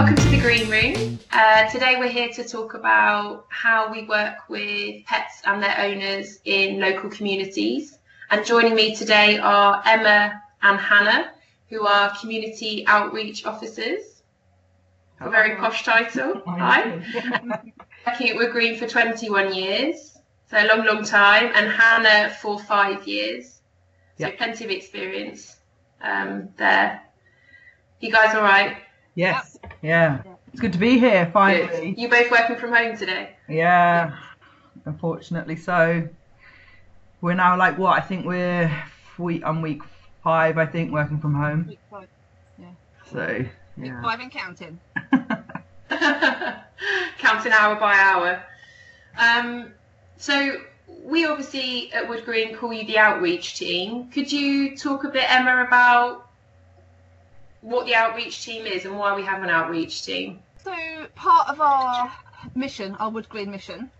Welcome to the Green Room. Uh, today we're here to talk about how we work with pets and their owners in local communities. And joining me today are Emma and Hannah, who are community outreach officers. A very posh title. Hi. Working at Woodgreen for 21 years, so a long, long time, and Hannah for five years. So Yep. plenty of experience um, there. You guys all right? Yes. Yeah. It's good to be here Good. finally. You both working from home today? Yeah. Unfortunately, so we're now like what? I think we're week on week five. I think working from home. Week five, Yeah. So week yeah. five and counting. Counting hour by hour. Um, so we obviously at Woodgreen call you the outreach team. Could you talk a bit, Emma, about what the outreach team is and why we have an outreach team? So part of our mission, our Woodgreen mission,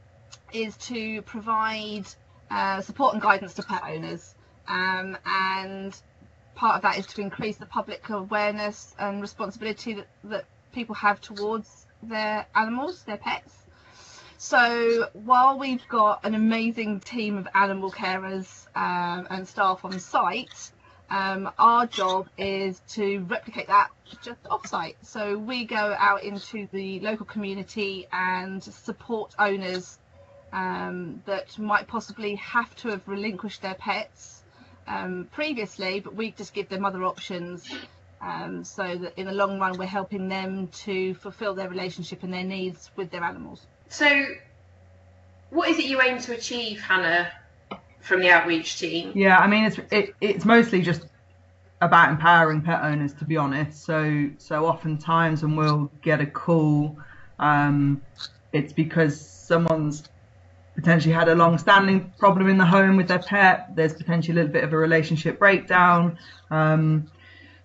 is to provide uh, support and guidance to pet owners, um, and part of that is to increase the public awareness and responsibility that, that people have towards their animals, their pets. So while we've got an amazing team of animal carers um, and staff on site, um, our job is to replicate that just off-site. So we go out into the local community and support owners um, that might possibly have to have relinquished their pets um, previously, but we just give them other options. Um, so that in the long run, we're helping them to fulfil their relationship and their needs with their animals. So, what is it you aim to achieve, Hannah, from the outreach team? Yeah. I mean, it's it, it's mostly just about empowering pet owners, to be honest. So so oftentimes when we'll get a call, um, it's because someone's potentially had a long-standing problem in the home with their pet. There's potentially a little bit of a relationship breakdown. Um,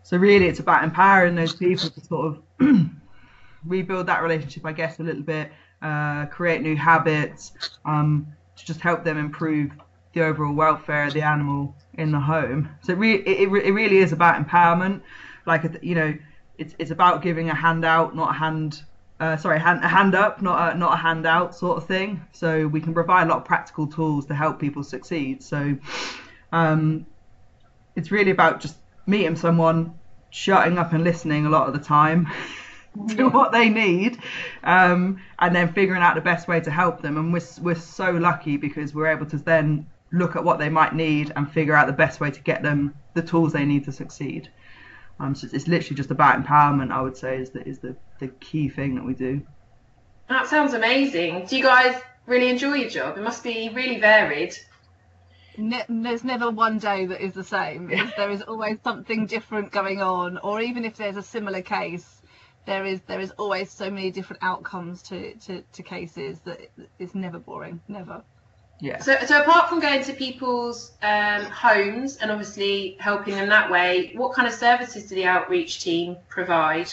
so really, it's about empowering those people to sort of rebuild that relationship, I guess, a little bit, uh, create new habits, um, to just help them improve the overall welfare of the animal in the home. So it, re- it, it re- it really is about empowerment. Like you know, it's it's about giving a hand out, not a hand. Uh, sorry, hand, a hand up, not a, not a handout sort of thing. So we can provide a lot of practical tools to help people succeed. So um, it's really about just meeting someone, shutting up and listening a lot of the time to what they need, um, and then figuring out the best way to help them. And we're we're so lucky because we're able to then look at what they might need and figure out the best way to get them the tools they need to succeed. Um, so it's, it's literally just about empowerment. I would say is the is the, the key thing that we do. That sounds amazing. Do you guys really enjoy your job? It must be really varied. Ne- there's never one day that is the same. There is always something different going on, or even if there's a similar case, there is there is always so many different outcomes to, to, to cases that it's never boring, never. Yeah. So, so apart from going to people's um, homes and obviously helping them that way, what kind of services do the outreach team provide?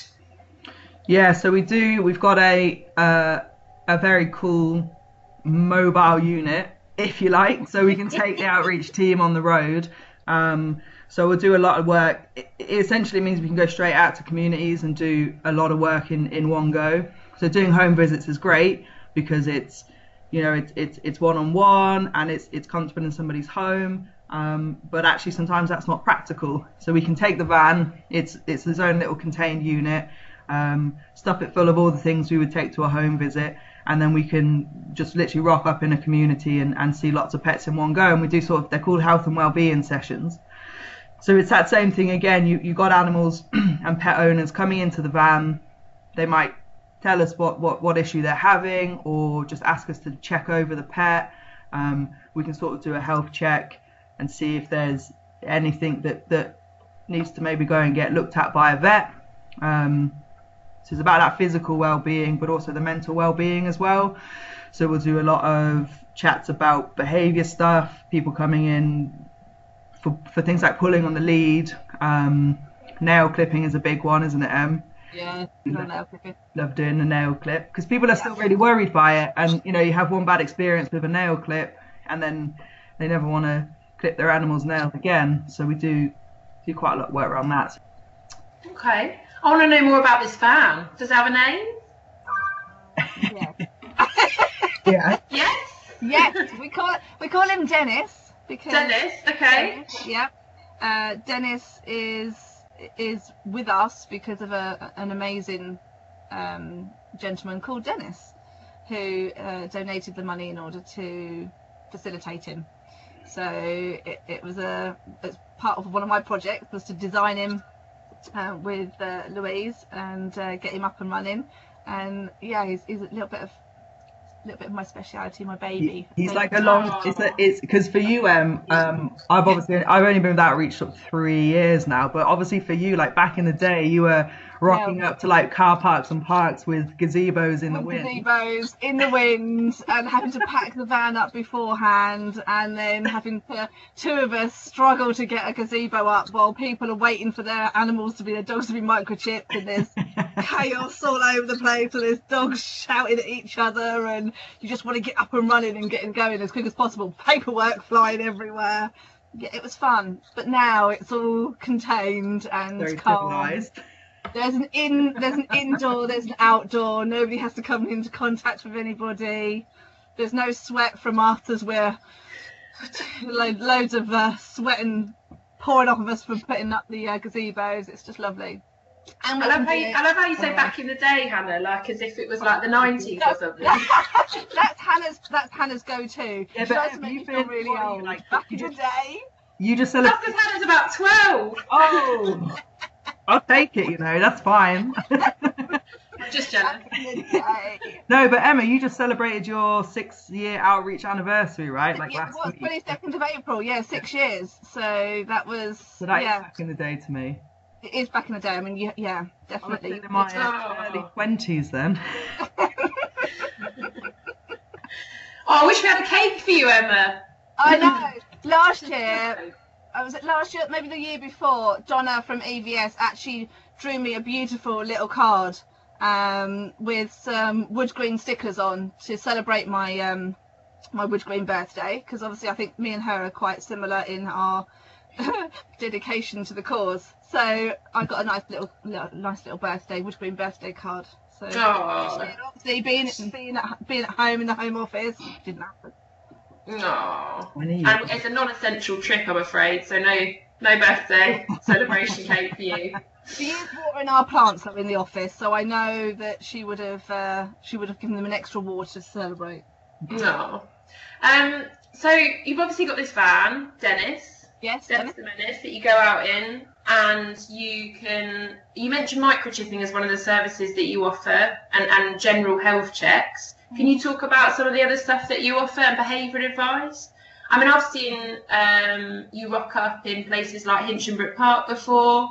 Yeah, so we do. We've got a uh, a very cool mobile unit, if you like, so we can take the outreach team on the road. Um, so we'll do a lot of work. It, it essentially means we can go straight out to communities and do a lot of work in, in one go. So doing home visits is great because it's you know it's it's it's one on one and it's it's comfortable in somebody's home. Um, but actually sometimes that's not practical. So we can take the van. It's it's its own little contained unit um, stuff it full of all the things we would take to a home visit, and then we can just literally rock up in a community and, and see lots of pets in one go. And we do sort of they're called health and well-being sessions. So it's that same thing again. You you got animals and pet owners coming into the van. They might tell us what, what, what issue they're having, or just ask us to check over the pet. Um, we can sort of do a health check and see if there's anything that, that needs to maybe go and get looked at by a vet. Um, so it's about that physical well-being, but also the mental well-being as well. So we'll do a lot of chats about behaviour stuff, people coming in for, for things like pulling on the lead. Um, nail clipping is a big one, isn't it, Em? Yeah, Love doing the nail clip because people are still really worried by it, and you know you have one bad experience with a nail clip, and then they never want to clip their animal's nails again. So we do do quite a lot of work around that. Okay. I want to know more about this fan. Does it have a name? Yeah. Yeah. Yes. yes, we call we call him Dennis because Dennis. Okay. Dennis, yeah. Uh, Dennis is is with us because of a an amazing um, gentleman called Dennis, who uh, donated the money in order to facilitate him. So it, it was a it's part of one of my projects was to design him uh, with uh, Louise and uh, get him up and running. And yeah, he's, he's a little bit of little bit of my speciality, my baby. He- he's like a long. It's a, it's because for you, um, um, I've obviously I've only been with Outreach for three years now, but obviously for you, like back in the day, you were rocking Yeah. up to like car parks and parks with gazebos in the wind. gazebos in the wind and having to pack the van up beforehand and then having to, two of us struggle to get a gazebo up while people are waiting for their animals to be their dogs to be microchipped and there's chaos all over the place and there's dogs shouting at each other and you just want to get up and running and getting going as quick as possible paperwork flying everywhere yeah, it was fun but now it's all contained and Very calm civilized. there's an in, there's an indoor, there's an outdoor. Nobody has to come into contact with anybody. There's no sweat from us as we're lo- loads of uh, sweat and pouring off of us from putting up the uh, gazebos. It's just lovely. And I love how you, I love how you say Yeah. back in the day, Hannah, like as if it was like the nineties or something. that's Hannah's. That's Hannah's go-to. Yeah, she but tries to have you feel been- really what are you old. like, back you in the just- day. You just That's because Hannah's about twelve. Oh, I'll take it. You know, that's fine. Just jealous. Back in the day. no, but Emma, you just celebrated your six-year Outreach anniversary, right? Like yeah, last was week. twenty second of April. Yeah, six years. So that was. So that is yeah. back in the day to me. It is back in the day. I mean, yeah, yeah I was definitely. in my Oh. early twenties then. Oh, I wish we had a cake for you, Emma. I know. Last year, I was it last year, maybe the year before. Donna from EVS actually drew me a beautiful little card um, with some Woodgreen stickers on to celebrate my um, my Woodgreen birthday. Because obviously, I think me and her are quite similar in our dedication to the cause. So I got a nice little, little nice little birthday Woodgreen birthday card. So Oh. obviously being being at, being at home in the home office didn't happen. No. I it's a non-essential trip, I'm afraid. So no, no birthday celebration cake for you. She is watering our plants though in the office, so I know that she would have uh, she would have given them an extra water to celebrate. No. Um. So you've obviously got this van, Dennis. Yes, Dennis the Menace that you go out in, and you can. You mentioned microchipping as one of the services that you offer, and and general health checks. Can you talk about some of the other stuff that you offer and behaviour advice? I mean, I've seen um, you rock up in places like Hinchingbrooke Park before,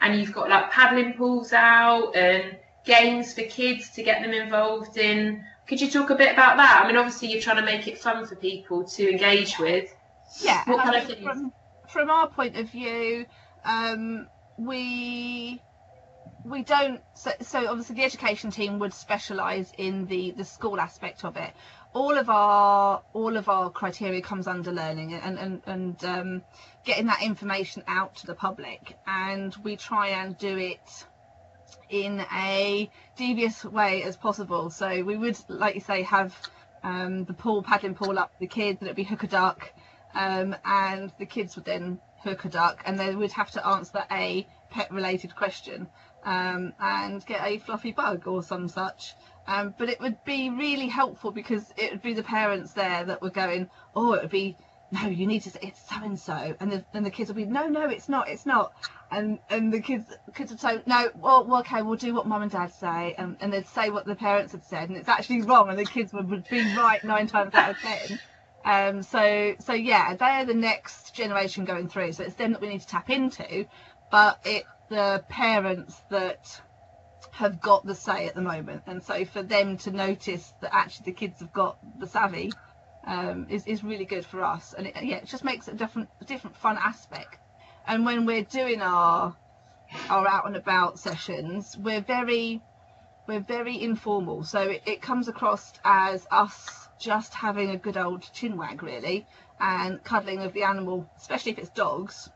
and you've got like paddling pools out and games for kids to get them involved in. Could you talk a bit about that? I mean, obviously you're trying to make it fun for people to engage with. yeah. What kind of things? From from our point of view, um, we we don't. So, so obviously the education team would specialise in the the school aspect of it. All of our all of our criteria comes under learning and and and um, getting that information out to the public, and we try and do it in a devious way as possible. So we would, like you say, have um, the pool paddling pool up the kids, and it'd be hook a duck, um, and the kids would then hook a duck, and they would have to answer a pet-related question um, and get a fluffy bug or some such. Um, but it would be really helpful because it would be the parents there that were going, oh, it would be no, you need to say it's so and so, and the the kids would be no, no, it's not, it's not, and and the kids kids would say no, well, well okay, we'll do what mum and dad say, and, and they'd say what the parents had said, and it's actually wrong, and the kids would, would be right nine times out of ten. Um, so so yeah, they're the next generation going through, so it's them that we need to tap into, but it the parents that have got the say at the moment, and so for them to notice that actually the kids have got the savvy um, is is really good for us, and it, yeah, it just makes a different different fun aspect. And when we're doing our our out and about sessions, we're very we're very informal, so it, it comes across as us just having a good old chin wag really, and cuddling of the animal, especially if it's dogs,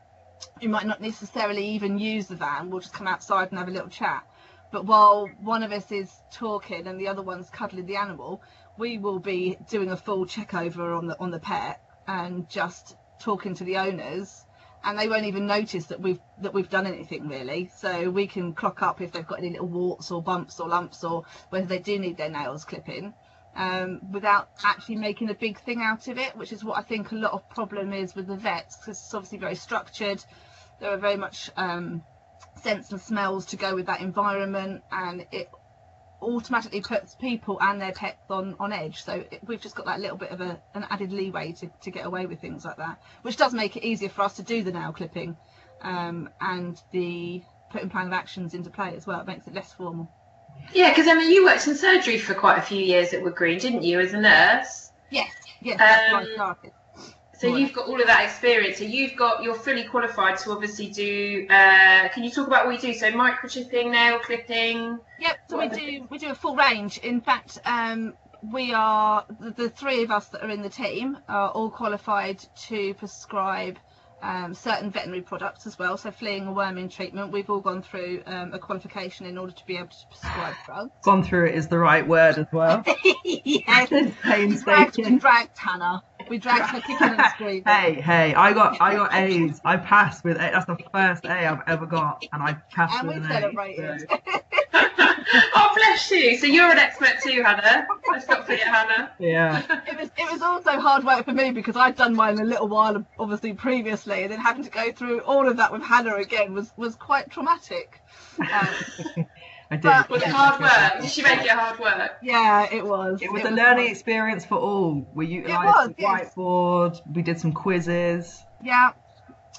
who might not necessarily even use the van we'll just come outside and have a little chat. But while one of us is talking and the other one's cuddling the animal, we will be doing a full check over on the on the pet and just talking to the owners and they won't even notice that we've that we've done anything really. So we can clock up if they've got any little warts or bumps or lumps or whether they do need their nails clipping. Um, without actually making a big thing out of it, which is what I think a lot of problem is with the vets because it's obviously very structured. There are very much um, scents and smells to go with that environment, and it automatically puts people and their pets on, on edge. So it, we've just got that little bit of a, an added leeway to, to get away with things like that, which does make it easier for us to do the nail clipping um, and the putting plan of actions into play as well. It makes it less formal. Yeah, because I mean, you worked in surgery for quite a few years at Woodgreen, didn't you, as a nurse? Yes, yes, that's where I Um, started. So you've got all of that experience. So you've got you're fully qualified to obviously do. Uh, can you talk about what you do? So microchipping, nail clipping. Yep, so we do we do a full range. In fact, um, we are the, the three of us that are in the team are all qualified to prescribe um, certain veterinary products as well. So fleeing and worming treatment, we've all gone through um, a qualification in order to be able to prescribe drugs. Gone through it is the right word as well. yes, we dragged, we dragged Hannah. We dragged her kicking and screaming. Hey, hey, I got I got A's. I passed with A. That's the first A I've ever got, and I passed And with we an celebrated. A. So, oh bless you! So you're an expert too, Hannah. Let's not forget Hannah. yeah. it was it was also hard work for me because I'd done mine a little while obviously previously and then having to go through all of that with Hannah again was was quite traumatic. Um, I did. But- Was it hard work? Did she make it hard work? yeah, it was. It was a was learning hard. experience for all. We was, utilised the yes. whiteboard. We did some quizzes. Yeah,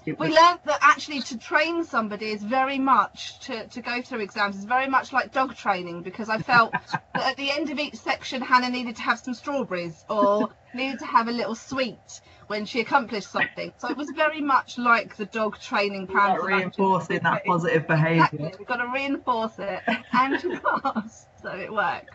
It we was, learned that actually to train somebody is very much to, to go through exams is very much like dog training because I felt that at the end of each section Hannah needed to have some strawberries or needed to have a little sweet when she accomplished something. So it was very much like the dog training plan. like for that reinforcing that positive behaviour. Exactly. We've got to reinforce it and to pass. So it worked.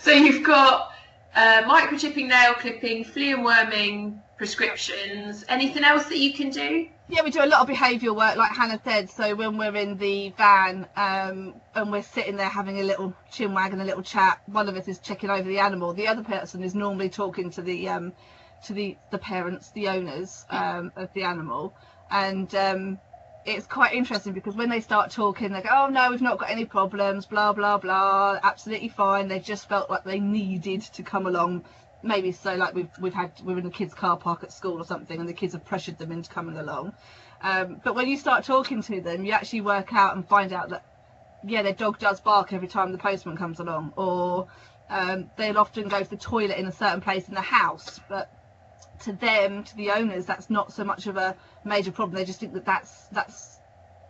so you've got uh, microchipping, nail clipping, flea and worming prescriptions. Anything else that you can do? Yeah, we do a lot of behavioural work, like Hannah said. So when we're in the van um, and we're sitting there having a little chin wag and a little chat, one of us is checking over the animal. The other person is normally talking to the um, to the the parents, the owners um, of the animal, and um, it's quite interesting because when they start talking, they go, "Oh no, we've not got any problems," blah blah blah, absolutely fine. They just felt like they needed to come along. Maybe so, like we've we've had we're in a kids' car park at school or something, and the kids have pressured them into coming along. Um, but when you start talking to them, you actually work out and find out that yeah, their dog does bark every time the postman comes along, or um, they'll often go to the toilet in a certain place in the house, but to them, to the owners, that's not so much of a major problem. They just think that that's that's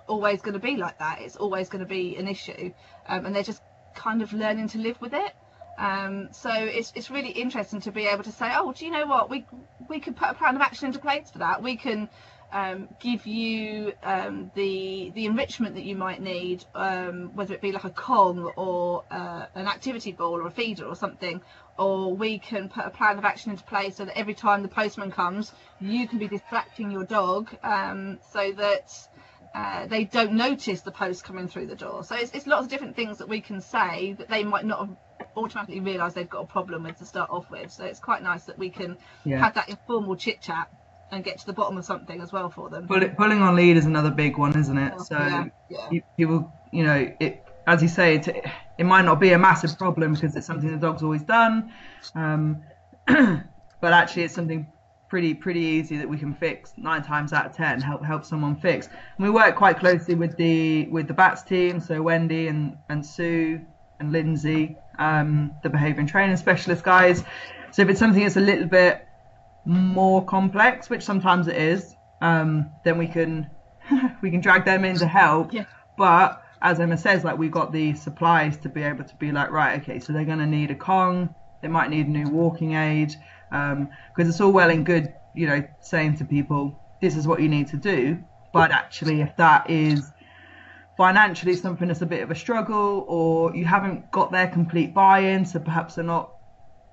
always going to be like that. It's always going to be an issue, um, and they're just kind of learning to live with it. Um, so it's it's really interesting to be able to say, oh, do you know what? We we could put a plan of action into place for that. We can um, give you um, the the enrichment that you might need, um, whether it be like a Kong or uh, an activity ball or a feeder or something, or we can put a plan of action into place so that every time the postman comes, you can be distracting your dog um, so that uh, they don't notice the post coming through the door. So it's, it's lots of different things that we can say that they might not have automatically realise they've got a problem with to start off with. So it's quite nice that we can Yeah. have that informal chit chat and get to the bottom of something as well for them. Pull, pulling on lead is another big one, isn't it? So yeah, yeah. people, you know, it as you say, it, it might not be a massive problem because it's something the dog's always done, um, but actually it's something pretty pretty easy that we can fix nine times out of ten. Help help someone fix. And we work quite closely with the with the BATS team, so Wendy and and Sue and Lindsay, um, the behaviour and training specialist guys. So if it's something that's a little bit more complex, which sometimes it is, um, then we can we can drag them in to help. Yeah. But as Emma says, like we've got the supplies to be able to be like, right, okay, so they're going to need a Kong, they might need a new walking aid, because it's all well and good, you know, saying to people, this is what you need to do, but actually, if that is financially something that's a bit of a struggle, or you haven't got their complete buy-in, so perhaps they're not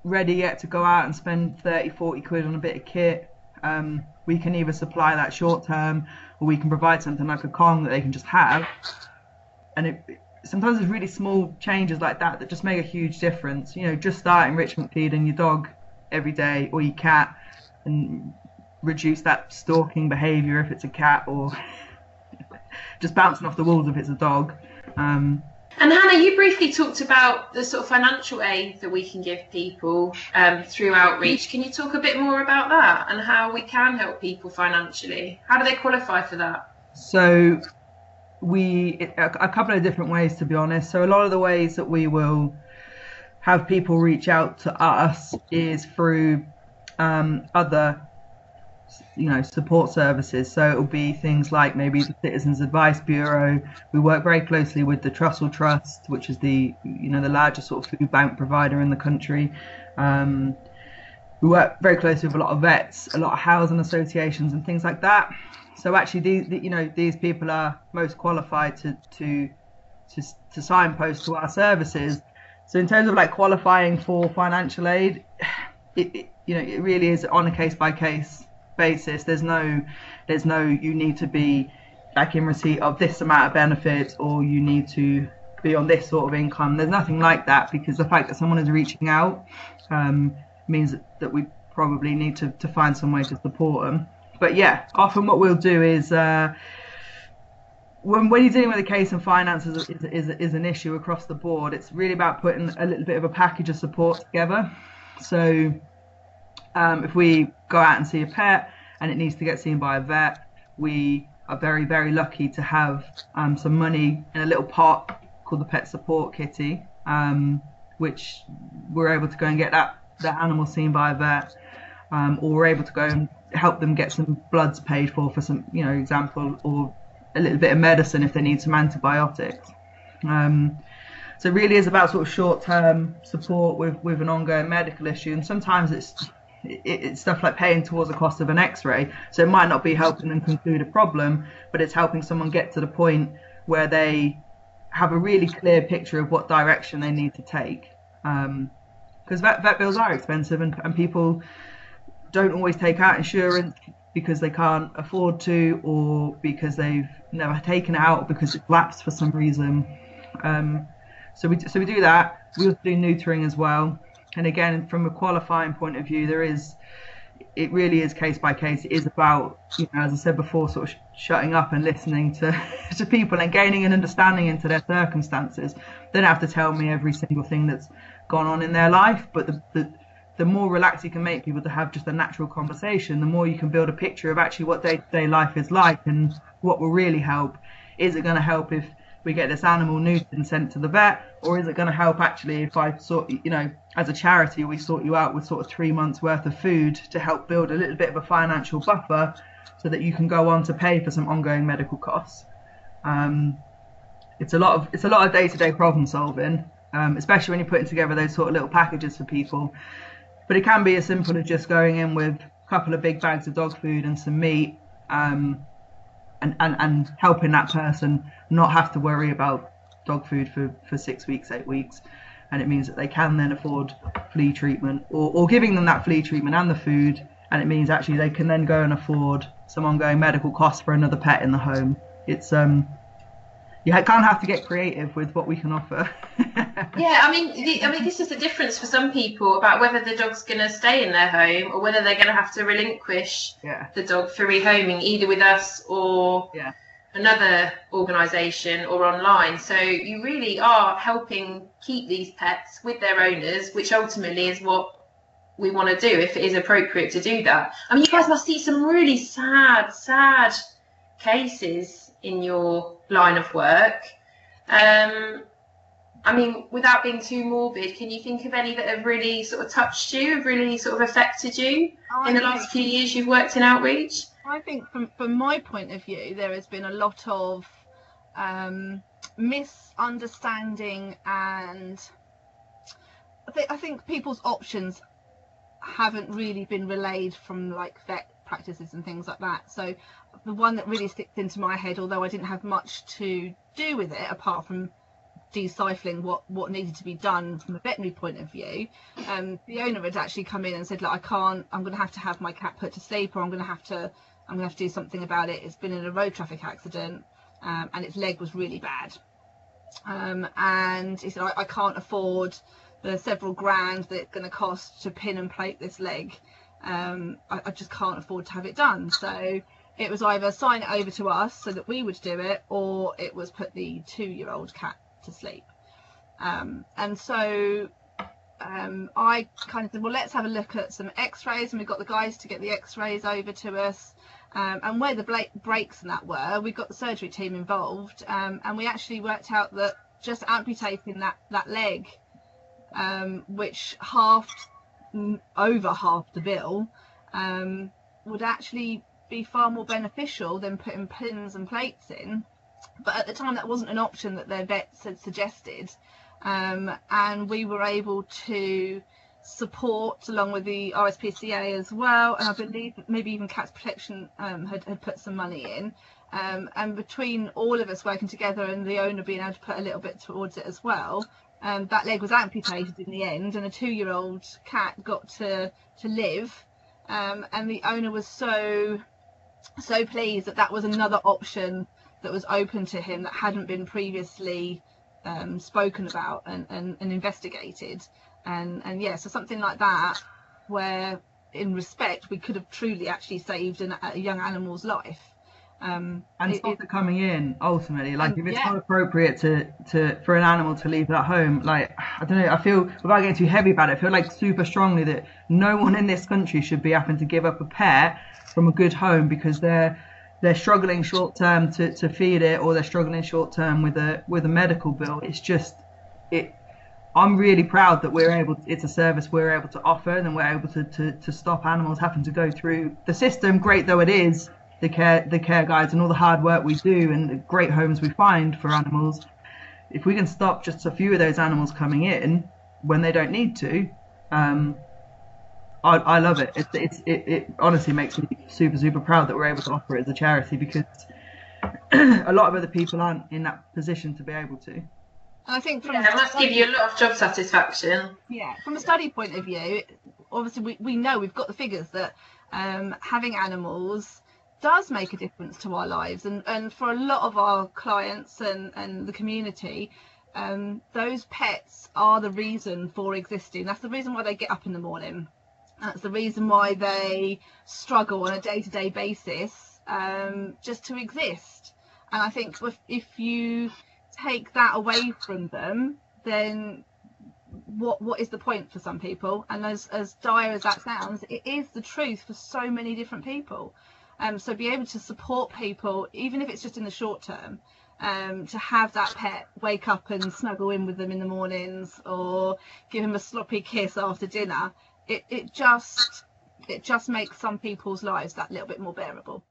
ready yet to go out and spend 30, 40 quid on a bit of kit, Um, we can either supply that short term, or we can provide something like a Kong that they can just have. And it, sometimes there's really small changes like that that just make a huge difference. You know, just start enrichment feeding your dog every day or your cat, and reduce that stalking behaviour if it's a cat, or just bouncing off the walls if it's a dog. Um, and Hannah, you briefly talked about the sort of financial aid that we can give people um, through outreach. Can you talk a bit more about that and how we can help people financially? How do they qualify for that? So, we a couple of different ways to be honest. So, a lot of the ways that we will have people reach out to us is through um, other you know support services. So it'll be things like maybe the citizens advice bureau. We work very closely with the trussell trust which is the you know the largest sort of food bank provider in the country. Um, we work very closely with a lot of vets a lot of housing associations and things like that. So actually these you know these people are most qualified to to to, to signpost to our services. So in terms of like qualifying for financial aid it, it you know it really is on a case by case basis. There's no, there's no you need to be back in receipt of this amount of benefits or you need to be on this sort of income. There's nothing like that because the fact that someone is reaching out um, means that we probably need to, to find some way to support them. But yeah, often what we'll do is uh, when, when you're dealing with a case and finances is, is, is an issue across the board, it's really about putting a little bit of a package of support together. So um, if we go out and see a pet and it needs to get seen by a vet, we are very, very lucky to have um, some money in a little pot called the Pet Support Kitty, um, which we're able to go and get that, that animal seen by a vet, um, or we're able to go and help them get some bloods paid for, for some, you know, example, or a little bit of medicine if they need some antibiotics. Um, so it really is about sort of short-term support with, with an ongoing medical issue, and sometimes it's it's stuff like paying towards the cost of an x-ray. So it might not be helping them conclude a problem but it's helping someone get to the point where they have a really clear picture of what direction they need to take. Because um, vet, vet bills are expensive and, and people don't always take out insurance because they can't afford to or because they've never taken it out because it's lapsed for some reason. Um, so we so we do that. We also do neutering as well and again, from a qualifying point of view, there is, it really is case by case. It is about, you know, as I said before, sort of sh- shutting up and listening to, to people and gaining an understanding into their circumstances. They don't have to tell me every single thing that's gone on in their life, but the, the the more relaxed you can make people to have just a natural conversation, the more you can build a picture of actually what day to day life is like and what will really help. Is it going to help if we get this animal neutered and sent to the vet, or is it going to help actually if I sort, you know, as a charity, we sort you out with sort of three months worth of food to help build a little bit of a financial buffer so that you can go on to pay for some ongoing medical costs. Um, it's a lot of it's a lot of day-to-day problem solving, um, especially when you're putting together those sort of little packages for people. But it can be as simple as just going in with a couple of big bags of dog food and some meat, um, and, and and helping that person not have to worry about dog food for, for six weeks, eight weeks. And it means that they can then afford flea treatment or, or giving them that flea treatment and the food. And it means actually they can then go and afford some ongoing medical costs for another pet in the home. It's um you can't have to get creative with what we can offer. yeah, I mean, the, I mean, this is the difference for some people about whether the dog's going to stay in their home or whether they're going to have to relinquish yeah. the dog for rehoming, either with us or yeah another organisation or online. So you really are helping keep these pets with their owners, which ultimately is what we want to do if it is appropriate to do that. I mean, you guys must see some really sad, sad cases in your line of work. Um, I mean, without being too morbid, can you think of any that have really sort of touched you, have really sort of affected you oh, in the last few years you've worked in outreach? I think from from my point of view, there has been a lot of um, misunderstanding and I think, I think people's options haven't really been relayed from like vet practices and things like that. So the one that really sticks into my head, although I didn't have much to do with it apart from deciphering what what needed to be done from a veterinary point of view, um, the owner had actually come in and said, "Look, I can't. I'm going to have to have my cat put to sleep, or I'm going to have to. I'm going to have to do something about it. It's been in a road traffic accident, um, and its leg was really bad." Um, and he said, I, I can't afford the several grand that it's going to cost to pin and plate this leg. Um, I, I just can't afford to have it done. So it was either sign it over to us so that we would do it, or it was put the two-year-old cat to sleep. Um, and so um, I kind of said, well, let's have a look at some X-rays, and we got the guys to get the X-rays over to us. Um, and where the breaks and that were, we got the surgery team involved, um, and we actually worked out that just amputating that that leg, um, which halved over half the bill, um, would actually be far more beneficial than putting pins and plates in. But at the time, that wasn't an option that their vets had suggested, um, and we were able to support along with the RSPCA as well, and I believe maybe even Cats Protection um, had, had put some money in. Um, and between all of us working together and the owner being able to put a little bit towards it as well, um, that leg was amputated in the end, and a two-year-old cat got to to live. Um, and the owner was so so pleased that that was another option that was open to him that hadn't been previously um, spoken about and, and, and investigated and and yeah so something like that where in respect we could have truly actually saved an, a young animal's life um, and it- stop it- it coming in ultimately like if it's yeah. not appropriate to to for an animal to leave that home like i don't know i feel without getting too heavy about it i feel like super strongly that no one in this country should be having to give up a pet from a good home because they're they're struggling short term to, to feed it or they're struggling short term with a with a medical bill it's just it I'm really proud that we're able. it's a service we're able to offer, and we're able to, to, to stop animals having to go through the system. Great though it is, the care the care guides and all the hard work we do, and the great homes we find for animals. If we can stop just a few of those animals coming in when they don't need to, um, I, I love it. It's, it's it, it honestly makes me super super proud that we're able to offer it as a charity because a lot of other people aren't in that position to be able to. I think from Yeah, it must give you a lot of job satisfaction. yeah from a study point of view obviously we, we know we've got the figures that um, having animals does make a difference to our lives and, and for a lot of our clients and, and the community um, those pets are the reason for existing. That's the reason why they get up in the morning. That's the reason why they struggle on a day-to-day basis um, just to exist. And i think if, if you take that away from them then what what is the point for some people? And as as dire as that sounds it is the truth for so many different people um so be able to support people even if it's just in the short term um to have that pet wake up and snuggle in with them in the mornings or give him a sloppy kiss after dinner. It it just it just makes some people's lives that little bit more bearable